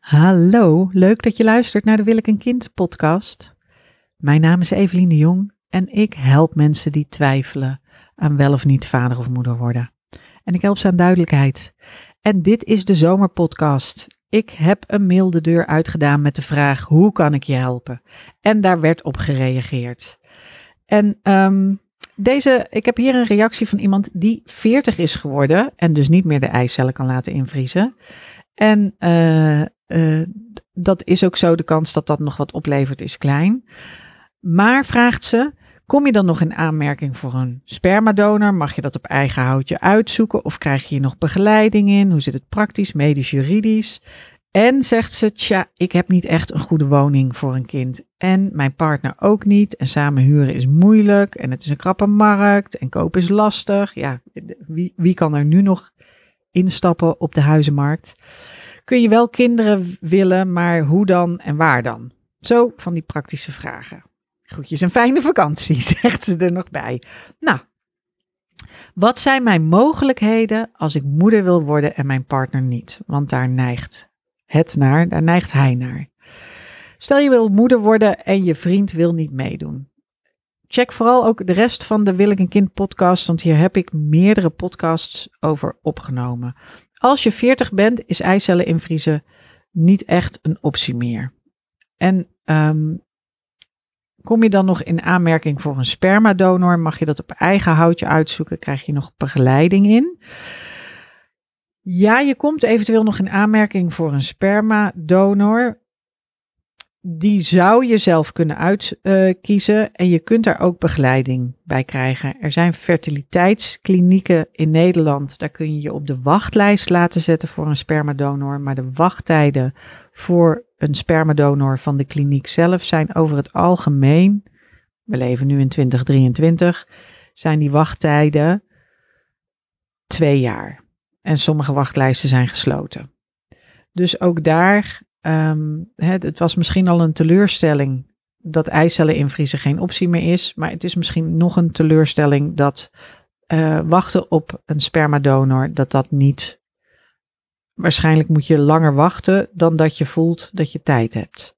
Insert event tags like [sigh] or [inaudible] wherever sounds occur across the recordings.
Hallo, leuk dat je luistert naar de Wil ik een kind podcast. Mijn naam is Evelien de Jong en ik help mensen die twijfelen aan wel of niet vader of moeder worden. En ik help ze aan duidelijkheid. En dit is de zomerpodcast. Ik heb een mail de deur uitgedaan met de vraag: hoe kan ik je helpen? En daar werd op gereageerd. En um, deze, ik heb hier een reactie van iemand die 40 is geworden en dus niet meer de eicellen kan laten invriezen. En uh, uh, dat is ook zo, de kans dat dat nog wat oplevert is klein. Maar vraagt ze, kom je dan nog in aanmerking voor een spermadonor? Mag je dat op eigen houtje uitzoeken of krijg je nog begeleiding in? Hoe zit het praktisch, medisch, juridisch? En zegt ze, tja, ik heb niet echt een goede woning voor een kind. En mijn partner ook niet. En samen huren is moeilijk. En het is een krappe markt. En kopen is lastig. Ja, wie, wie kan er nu nog instappen op de huizenmarkt? Kun je wel kinderen willen, maar hoe dan en waar dan? Zo van die praktische vragen. Groetjes een fijne vakantie, [laughs] zegt ze er nog bij. Nou, wat zijn mijn mogelijkheden als ik moeder wil worden en mijn partner niet? Want daar neigt het naar, daar neigt hij naar. Stel je wil moeder worden en je vriend wil niet meedoen. Check vooral ook de rest van de Wil ik een kind podcast, want hier heb ik meerdere podcasts over opgenomen. Als je 40 bent, is eicellen invriezen niet echt een optie meer. En um, kom je dan nog in aanmerking voor een spermadonor, mag je dat op eigen houtje uitzoeken, krijg je nog begeleiding in. Ja, je komt eventueel nog in aanmerking voor een spermadonor. Die zou je zelf kunnen uitkiezen en je kunt daar ook begeleiding bij krijgen. Er zijn fertiliteitsklinieken in Nederland. Daar kun je je op de wachtlijst laten zetten voor een spermadonor. Maar de wachttijden voor een spermadonor van de kliniek zelf zijn over het algemeen, we leven nu in 2023, zijn die wachttijden twee jaar. En sommige wachtlijsten zijn gesloten. Dus ook daar, het, het, was misschien al een teleurstelling dat eicellen invriezen geen optie meer is. Maar het is misschien nog een teleurstelling dat uh, wachten op een spermadonor, dat dat niet. Waarschijnlijk moet je langer wachten dan dat je voelt dat je tijd hebt.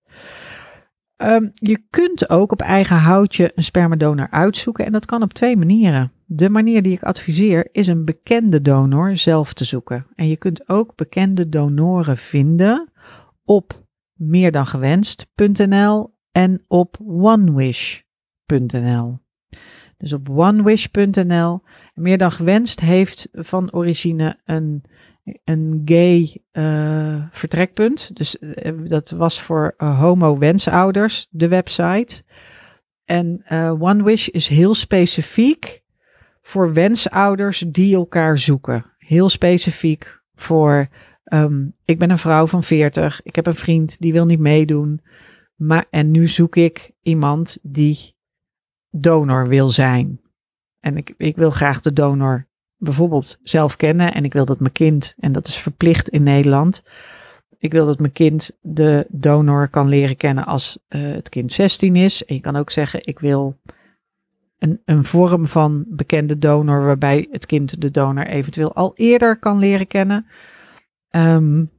Um, je kunt ook op eigen houtje een spermadonor uitzoeken en dat kan op twee manieren. De manier die ik adviseer is een bekende donor zelf te zoeken. En je kunt ook bekende donoren vinden op meerdangewenst.nl en op onewish.nl. Dus op onewish.nl. Meer dan gewenst heeft van origine een, een gay uh, vertrekpunt. Dus uh, dat was voor uh, homo-wensouders, de website. En OneWish is heel specifiek voor wensouders die elkaar zoeken. Heel specifiek voor, um, ik ben een vrouw van 40, ik heb een vriend die wil niet meedoen. Maar, en nu zoek ik iemand die donor wil zijn. En ik, ik wil graag de donor bijvoorbeeld zelf kennen. En ik wil dat mijn kind, en dat is verplicht in Nederland. Ik wil dat mijn kind de donor kan leren kennen als uh, het kind 16 is. En je kan ook zeggen, ik wil een, een vorm van bekende donor waarbij het kind de donor eventueel al eerder kan leren kennen. Um,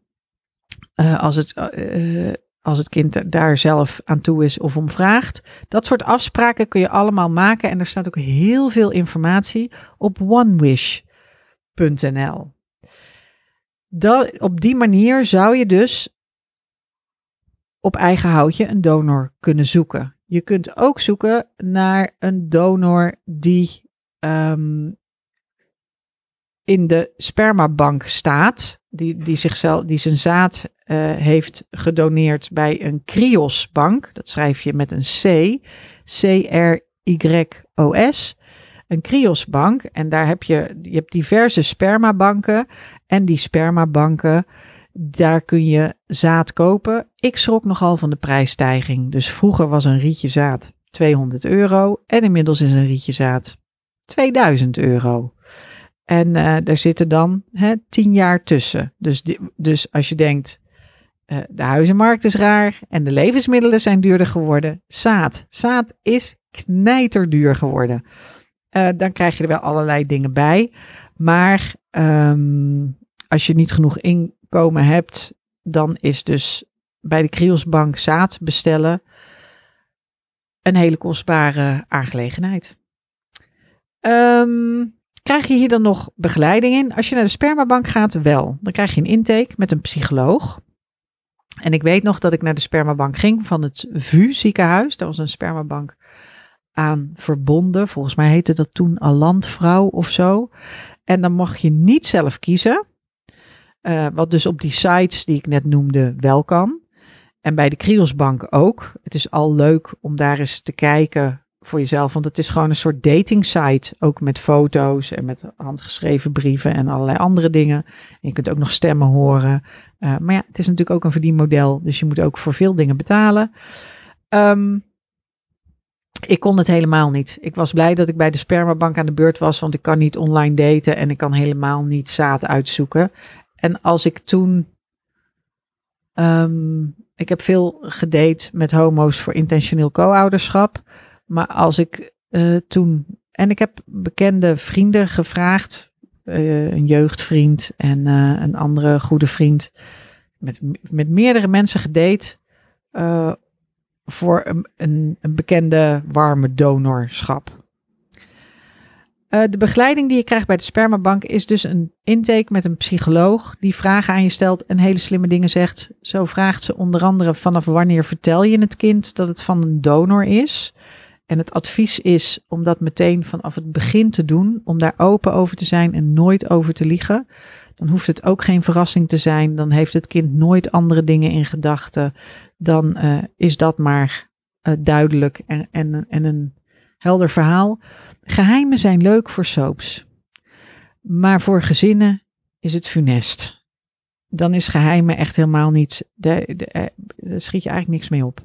uh, als, het, uh, als het kind daar zelf aan toe is of om vraagt. Dat soort afspraken kun je allemaal maken en er staat ook heel veel informatie op onewish.nl. Op die manier zou je dus op eigen houtje een donor kunnen zoeken. Je kunt ook zoeken naar een donor die um, in de spermabank staat, die, die, zichzelf, die zijn zaad uh, heeft gedoneerd bij een Kriosbank. Dat schrijf je met een C, C-R-Y-O-S. Een Kriosbank. En daar heb je, je hebt diverse spermabanken. En die spermabanken daar kun je zaad kopen. Ik schrok nogal van de prijsstijging. Dus vroeger was een rietje zaad 200 euro en inmiddels is een rietje zaad 2000 euro. En uh, daar zitten dan hè, 10 jaar tussen. Dus, dus als je denkt, uh, de huizenmarkt is raar en de levensmiddelen zijn duurder geworden. Zaad. Zaad is knijterduur geworden. Uh, dan krijg je er wel allerlei dingen bij. Maar um, als je niet genoeg in, komen hebt, dan is dus bij de Kriosbank zaad bestellen een hele kostbare aangelegenheid. Ehm, krijg je hier dan nog begeleiding in? Als je naar de spermabank gaat, wel. Dan krijg je een intake met een psycholoog. En ik weet nog dat ik naar de spermabank ging van het VU ziekenhuis. Daar was een spermabank aan verbonden. Volgens mij heette dat toen Alandvrouw of zo. En dan mag je niet zelf kiezen. Uh, wat dus op die sites die ik net noemde wel kan. En bij de Kriosbank ook. Het is al leuk om daar eens te kijken voor jezelf. Want het is gewoon een soort dating site. Ook met foto's en met handgeschreven brieven en allerlei andere dingen. En je kunt ook nog stemmen horen. Uh, maar ja, het is natuurlijk ook een verdienmodel. Dus je moet ook voor veel dingen betalen. Um, ik kon het helemaal niet. Ik was blij dat ik bij de spermabank aan de beurt was, want ik kan niet online daten en ik kan helemaal niet zaad uitzoeken. En als ik toen. Um, ik heb veel gedate met homo's voor intentioneel co-ouderschap. Maar als ik uh, toen. En ik heb bekende vrienden gevraagd. Uh, een jeugdvriend en uh, een andere goede vriend. Met, met meerdere mensen gedate voor een, een, een bekende warme donorschap. De begeleiding die je krijgt bij de spermabank is dus een intake met een psycholoog die vragen aan je stelt en hele slimme dingen zegt. Zo vraagt ze onder andere vanaf wanneer vertel je het kind dat het van een donor is. En het advies is om dat meteen vanaf het begin te doen, om daar open over te zijn en nooit over te liegen. Dan hoeft het ook geen verrassing te zijn. Dan heeft het kind nooit andere dingen in gedachten dan uh, is dat maar uh, duidelijk en, en, en een helder verhaal. Geheimen zijn leuk voor soaps, maar voor gezinnen is het funest. Dan is geheimen echt helemaal niet, de, de, eh, daar schiet je eigenlijk niks mee op.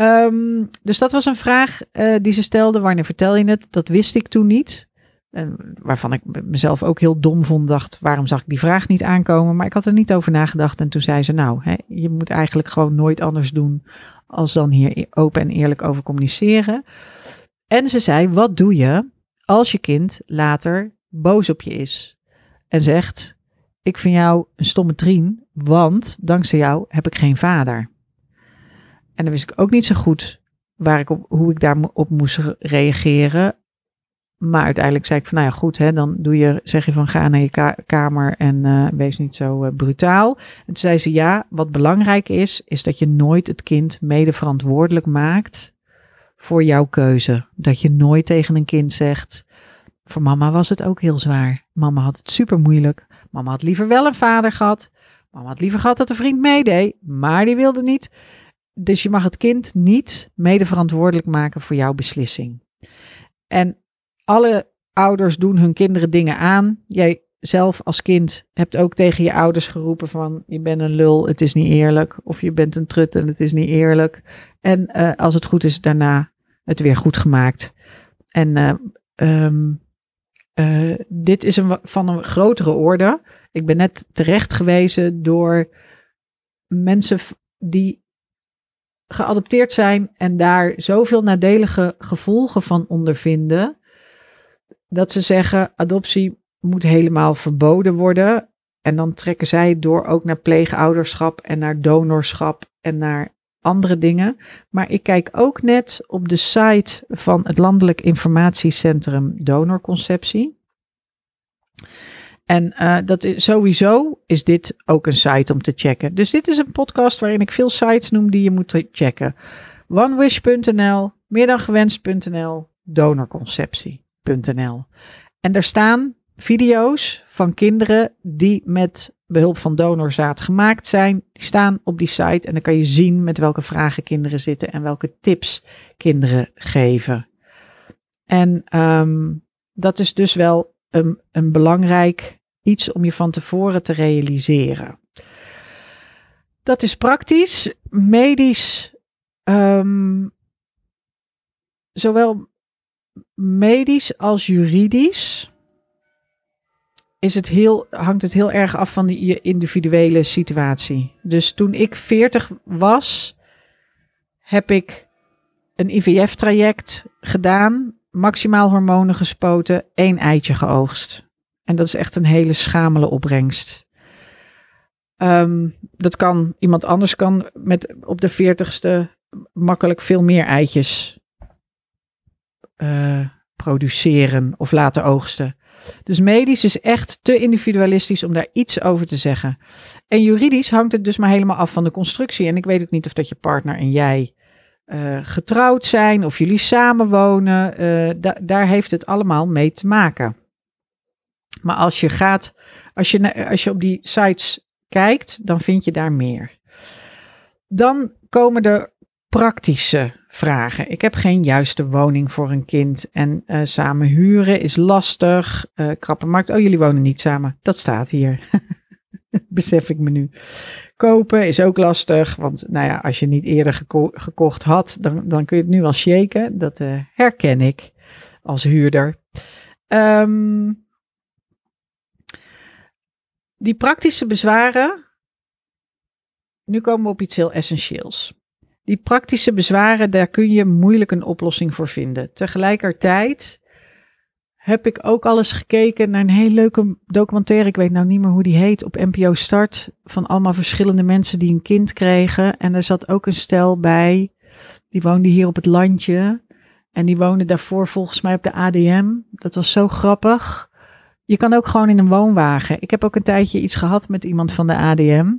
Um, dus dat was een vraag uh, die ze stelde. Wanneer vertel je het? Dat wist ik toen niet. En waarvan ik mezelf ook heel dom vond, dacht, waarom zag ik die vraag niet aankomen? Maar ik had er niet over nagedacht. En toen zei ze, nou, hè, je moet eigenlijk gewoon nooit anders doen als dan hier e-, open en eerlijk over communiceren. En ze zei, wat doe je als je kind later boos op je is en zegt, ik vind jou een stomme trien, want dankzij jou heb ik geen vader. En dan wist ik ook niet zo goed waar ik op, hoe ik daarop moest reageren. Maar uiteindelijk zei ik van, nou ja, goed, hè, dan doe je, zeg je van ga naar je kamer en uh, wees niet zo uh, brutaal. En toen zei ze, ja, wat belangrijk is, is dat je nooit het kind mede verantwoordelijk maakt voor jouw keuze. Dat je nooit tegen een kind zegt, voor mama was het ook heel zwaar. Mama had het super moeilijk. Mama had liever wel een vader gehad. Mama had liever gehad dat een vriend meedeed, maar die wilde niet. Dus je mag het kind niet mede verantwoordelijk maken voor jouw beslissing. En alle ouders doen hun kinderen dingen aan. Jij zelf als kind hebt ook tegen je ouders geroepen van je bent een lul, het is niet eerlijk. Of je bent een trut en het is niet eerlijk. En uh, als het goed is, daarna het weer goed gemaakt. En uh, um, uh, dit is een, van een grotere orde. Ik ben net terecht gewezen door mensen die geadopteerd zijn en daar zoveel nadelige gevolgen van ondervinden dat ze zeggen adoptie moet helemaal verboden worden. En dan trekken zij door ook naar pleegouderschap en naar donorschap en naar andere dingen. Maar ik kijk ook net op de site van het Landelijk Informatiecentrum Donorconceptie. En uh, dat is, sowieso is dit ook een site om te checken. Dus dit is een podcast waarin ik veel sites noem die je moet checken. OneWish.nl, meerdangewenst.nl, donorconceptie. En daar staan video's van kinderen die met behulp van donorzaad gemaakt zijn. Die staan op die site en dan kan je zien met welke vragen kinderen zitten en welke tips kinderen geven. En um, dat is dus wel een, een belangrijk iets om je van tevoren te realiseren. Dat is praktisch, medisch, um, zowel medisch als juridisch is het heel, hangt het heel erg af van je individuele situatie. Dus toen ik 40 was, heb ik een IVF-traject gedaan, maximaal hormonen gespoten, één eitje geoogst. En dat is echt een hele schamele opbrengst. Ehm, dat kan, iemand anders kan met op de veertigste makkelijk veel meer eitjes uh, produceren of laten oogsten. Dus medisch is echt te individualistisch om daar iets over te zeggen. En juridisch hangt het dus maar helemaal af van de constructie. En ik weet ook niet of dat je partner en jij uh, getrouwd zijn of jullie samenwonen. Uh, daar heeft het allemaal mee te maken. Maar als je gaat, als je, als je op die sites kijkt, dan vind je daar meer. Dan komen er praktische vragen. Ik heb geen juiste woning voor een kind en uh, samen huren is lastig. Uh, krappenmarkt, oh jullie wonen niet samen. Dat staat hier. [laughs] [laughs] Besef ik me nu. Kopen is ook lastig, want nou ja, als je niet eerder geko gekocht had, dan, dan kun je het nu wel shaken. Dat uh, herken ik als huurder. Um, die praktische bezwaren. Nu komen we op iets heel essentieels. Die praktische bezwaren, daar kun je moeilijk een oplossing voor vinden. Tegelijkertijd heb ik ook al eens gekeken naar een heel leuke documentaire. Ik weet nou niet meer hoe die heet. Op NPO Start. Van allemaal verschillende mensen die een kind kregen. En er zat ook een stel bij. Die woonde hier op het landje. En die woonde daarvoor volgens mij op de ADM. Dat was zo grappig. Je kan ook gewoon in een woonwagen. Ik heb ook een tijdje iets gehad met iemand van de ADM.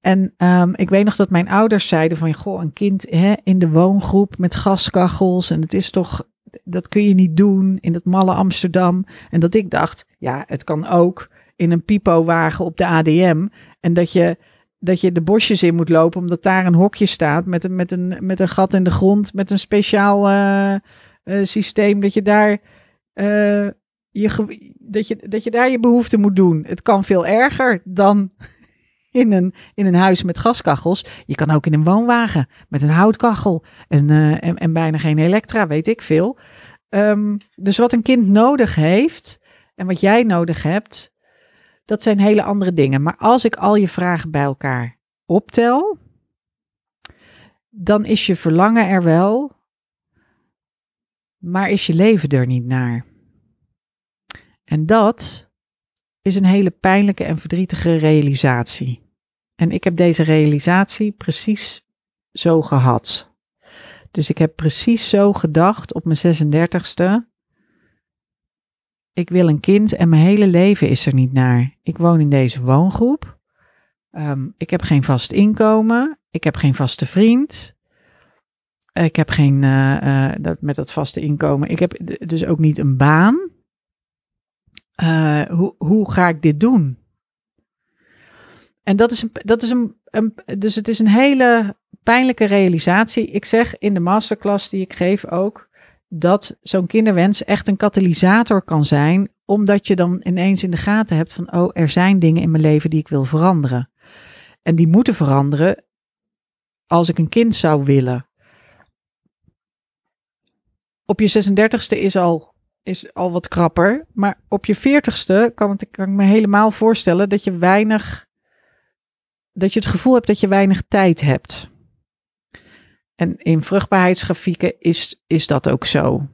En um, ik weet nog dat mijn ouders zeiden van, goh, een kind hè, in de woongroep met gaskachels. En het is toch, dat kun je niet doen in het malle Amsterdam. En dat ik dacht, ja, het kan ook in een pipo-wagen op de ADM. En dat je, dat je de bosjes in moet lopen, omdat daar een hokje staat met een, met een, met een gat in de grond, met een speciaal uh, uh, systeem, dat je daar... Uh, je, dat, je, dat je daar je behoefte moet doen. Het kan veel erger dan in een, in een huis met gaskachels. Je kan ook in een woonwagen met een houtkachel en, uh, en, bijna geen elektra, weet ik veel. Um, dus wat een kind nodig heeft en wat jij nodig hebt, dat zijn hele andere dingen. Maar als ik al je vragen bij elkaar optel, dan is je verlangen er wel, maar is je leven er niet naar. En dat is een hele pijnlijke en verdrietige realisatie. En ik heb deze realisatie precies zo gehad. Dus ik heb precies zo gedacht op mijn 36ste. Ik wil een kind en mijn hele leven is er niet naar. Ik woon in deze woongroep. Um, ik heb geen vast inkomen. Ik heb geen vaste vriend. Ik heb geen, uh, uh, dat, met dat vaste inkomen. Ik heb dus ook niet een baan. Uh, hoe, hoe ga ik dit doen? En dat is een, dat is een, een, dus het is een hele pijnlijke realisatie. Ik zeg in de masterclass die ik geef ook dat zo'n kinderwens echt een katalysator kan zijn, omdat je dan ineens in de gaten hebt van, oh, er zijn dingen in mijn leven die ik wil veranderen. En die moeten veranderen als ik een kind zou willen. Op je 36ste is al is al wat krapper. Maar op je veertigste kan, kan ik me helemaal voorstellen dat je weinig. Dat je het gevoel hebt dat je weinig tijd hebt. En in vruchtbaarheidsgrafieken is, is dat ook zo.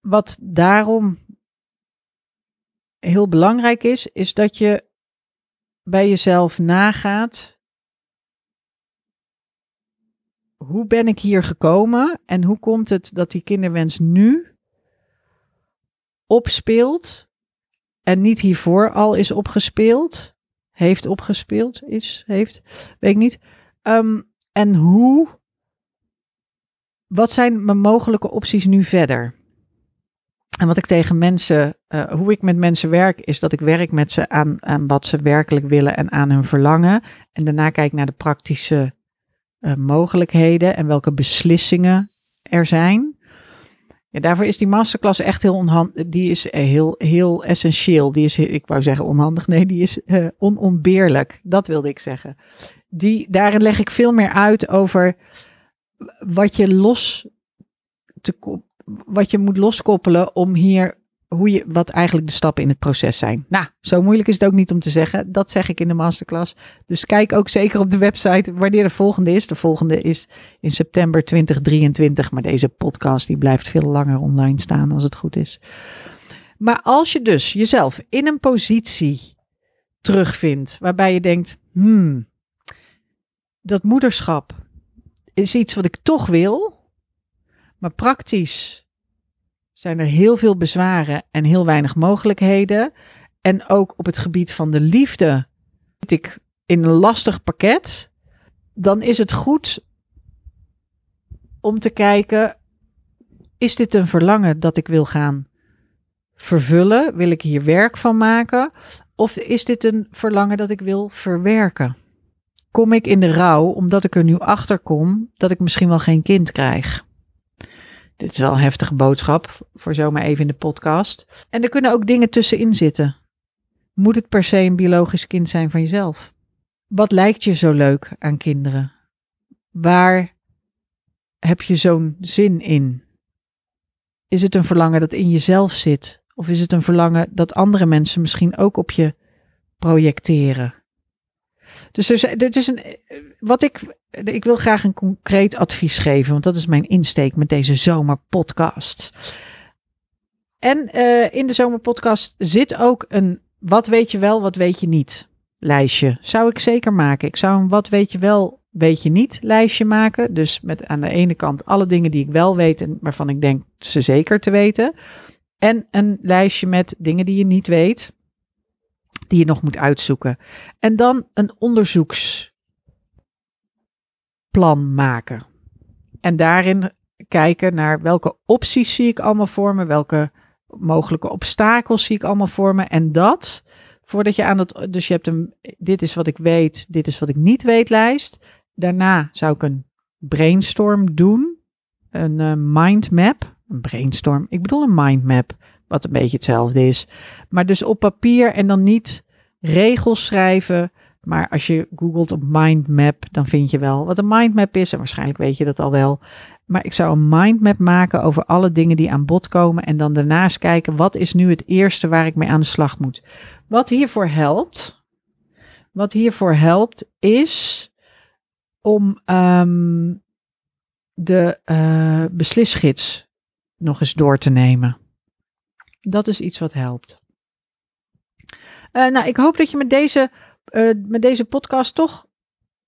Wat daarom heel belangrijk is, is dat je bij jezelf nagaat hoe ben ik hier gekomen en hoe komt het dat die kinderwens nu opspeelt en niet hiervoor al is opgespeeld? Heeft opgespeeld, is, heeft, weet ik niet. Um, en hoe, wat zijn mijn mogelijke opties nu verder? En wat ik tegen mensen, uh, hoe ik met mensen werk, is dat ik werk met ze aan, aan wat ze werkelijk willen en aan hun verlangen. En daarna kijk naar de praktische uh, mogelijkheden en welke beslissingen er zijn. Ja, daarvoor is die masterclass echt heel onhandig. Die is heel, heel essentieel. Die is, ik wou zeggen onhandig. Nee, die is uh, onontbeerlijk. Dat wilde ik zeggen. Die, daarin leg ik veel meer uit over wat je los te, wat je moet loskoppelen om hier hoe je, wat eigenlijk de stappen in het proces zijn. Nou, zo moeilijk is het ook niet om te zeggen. Dat zeg ik in de masterclass. Dus kijk ook zeker op de website wanneer de volgende is. De volgende is in september 2023. Maar deze podcast die blijft veel langer online staan als het goed is. Maar als je dus jezelf in een positie terugvindt waarbij je denkt, hmm, dat moederschap is iets wat ik toch wil, maar praktisch zijn er heel veel bezwaren en heel weinig mogelijkheden. En ook op het gebied van de liefde zit ik in een lastig pakket. Dan is het goed om te kijken: is dit een verlangen dat ik wil gaan vervullen? Wil ik hier werk van maken? Of is dit een verlangen dat ik wil verwerken? Kom ik in de rouw omdat ik er nu achter kom dat ik misschien wel geen kind krijg? Dit is wel een heftige boodschap voor zomaar even in de podcast. En er kunnen ook dingen tussenin zitten. Moet het per se een biologisch kind zijn van jezelf? Wat lijkt je zo leuk aan kinderen? Waar heb je zo'n zin in? Is het een verlangen dat in jezelf zit? Of is het een verlangen dat andere mensen misschien ook op je projecteren? Dus er, dit is een, wat ik, ik wil graag een concreet advies geven, want dat is mijn insteek met deze zomerpodcast. En uh, in de zomerpodcast zit ook een wat weet je wel, wat weet je niet lijstje. Zou ik zeker maken. Ik zou een wat weet je wel, weet je niet lijstje maken. Dus met aan de ene kant alle dingen die ik wel weet en waarvan ik denk ze zeker te weten. En een lijstje met dingen die je niet weet, die je nog moet uitzoeken. En dan een onderzoeksplan maken. En daarin kijken naar welke opties zie ik allemaal voor me, welke mogelijke obstakels zie ik allemaal voor me. En dat, voordat je aan dat, dus je hebt een, dit is wat ik weet, dit is wat ik niet weet lijst. Daarna zou ik een brainstorm doen, een uh, mindmap. Een brainstorm, ik bedoel een mindmap, wat een beetje hetzelfde is. Maar dus op papier en dan niet regels schrijven. Maar als je googelt op mindmap, dan vind je wel wat een mindmap is. En waarschijnlijk weet je dat al wel. Maar ik zou een mindmap maken over alle dingen die aan bod komen. En dan daarnaast kijken, wat is nu het eerste waar ik mee aan de slag moet. Wat hiervoor helpt, wat hiervoor helpt, is om um, de uh, nog eens door te nemen. Dat is iets wat helpt. Uh, nou, ik hoop dat je met deze, uh, met deze podcast toch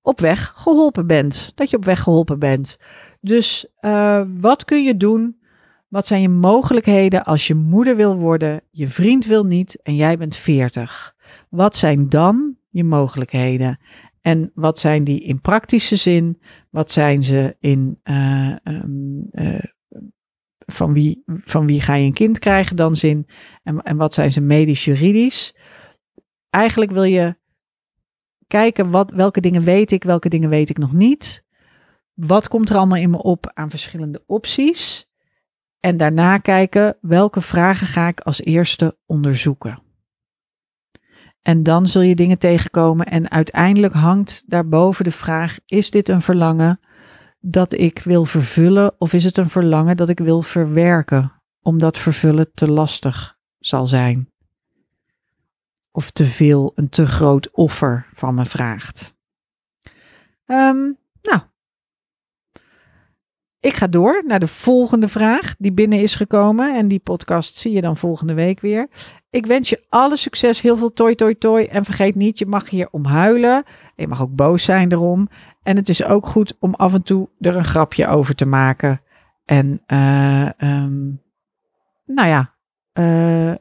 op weg geholpen bent. Dat je op weg geholpen bent. Dus uh, wat kun je doen? Wat zijn je mogelijkheden als je moeder wil worden, je vriend wil niet en jij bent 40? Wat zijn dan je mogelijkheden? En wat zijn die in praktische zin? Wat zijn ze in uh, van, wie, van wie ga je een kind krijgen dan zin? En, en wat zijn ze medisch-juridisch? Eigenlijk wil je kijken wat, welke dingen weet ik, welke dingen weet ik nog niet. Wat komt er allemaal in me op aan verschillende opties? En daarna kijken welke vragen ga ik als eerste onderzoeken. En dan zul je dingen tegenkomen en uiteindelijk hangt daarboven de vraag: is dit een verlangen dat ik wil vervullen of is het een verlangen dat ik wil verwerken, omdat vervullen te lastig zal zijn? Of te veel, een te groot offer van me vraagt. Um, nou, ik ga door naar de volgende vraag die binnen is gekomen. En die podcast zie je dan volgende week weer. Ik wens je alle succes, heel veel toi toi toi. En vergeet niet, je mag hier om huilen. Je mag ook boos zijn erom. En het is ook goed om af en toe er een grapje over te maken. En uh, um, nou ja, uh,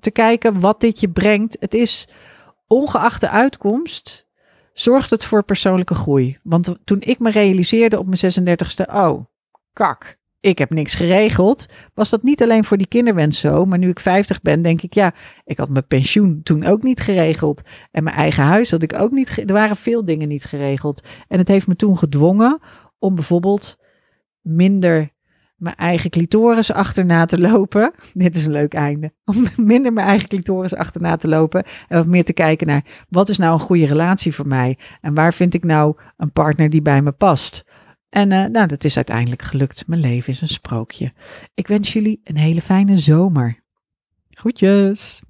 te kijken wat dit je brengt. Het is ongeacht de uitkomst zorgt het voor persoonlijke groei. Want toen ik me realiseerde op mijn 36e, oh, kak, ik heb niks geregeld, was dat niet alleen voor die kinderwens zo. Maar nu ik 50 ben, denk ik, ja, ik had mijn pensioen toen ook niet geregeld. En mijn eigen huis had ik ook niet. Er waren veel dingen niet geregeld. En het heeft me toen gedwongen om bijvoorbeeld minder mijn eigen clitoris achterna te lopen. [laughs] Dit is een leuk einde. Om minder mijn eigen clitoris achterna te lopen. En wat meer te kijken naar wat is nou een goede relatie voor mij? En waar vind ik nou een partner die bij me past? En uh, nou, dat is uiteindelijk gelukt. Mijn leven is een sprookje. Ik wens jullie een hele fijne zomer. Groetjes.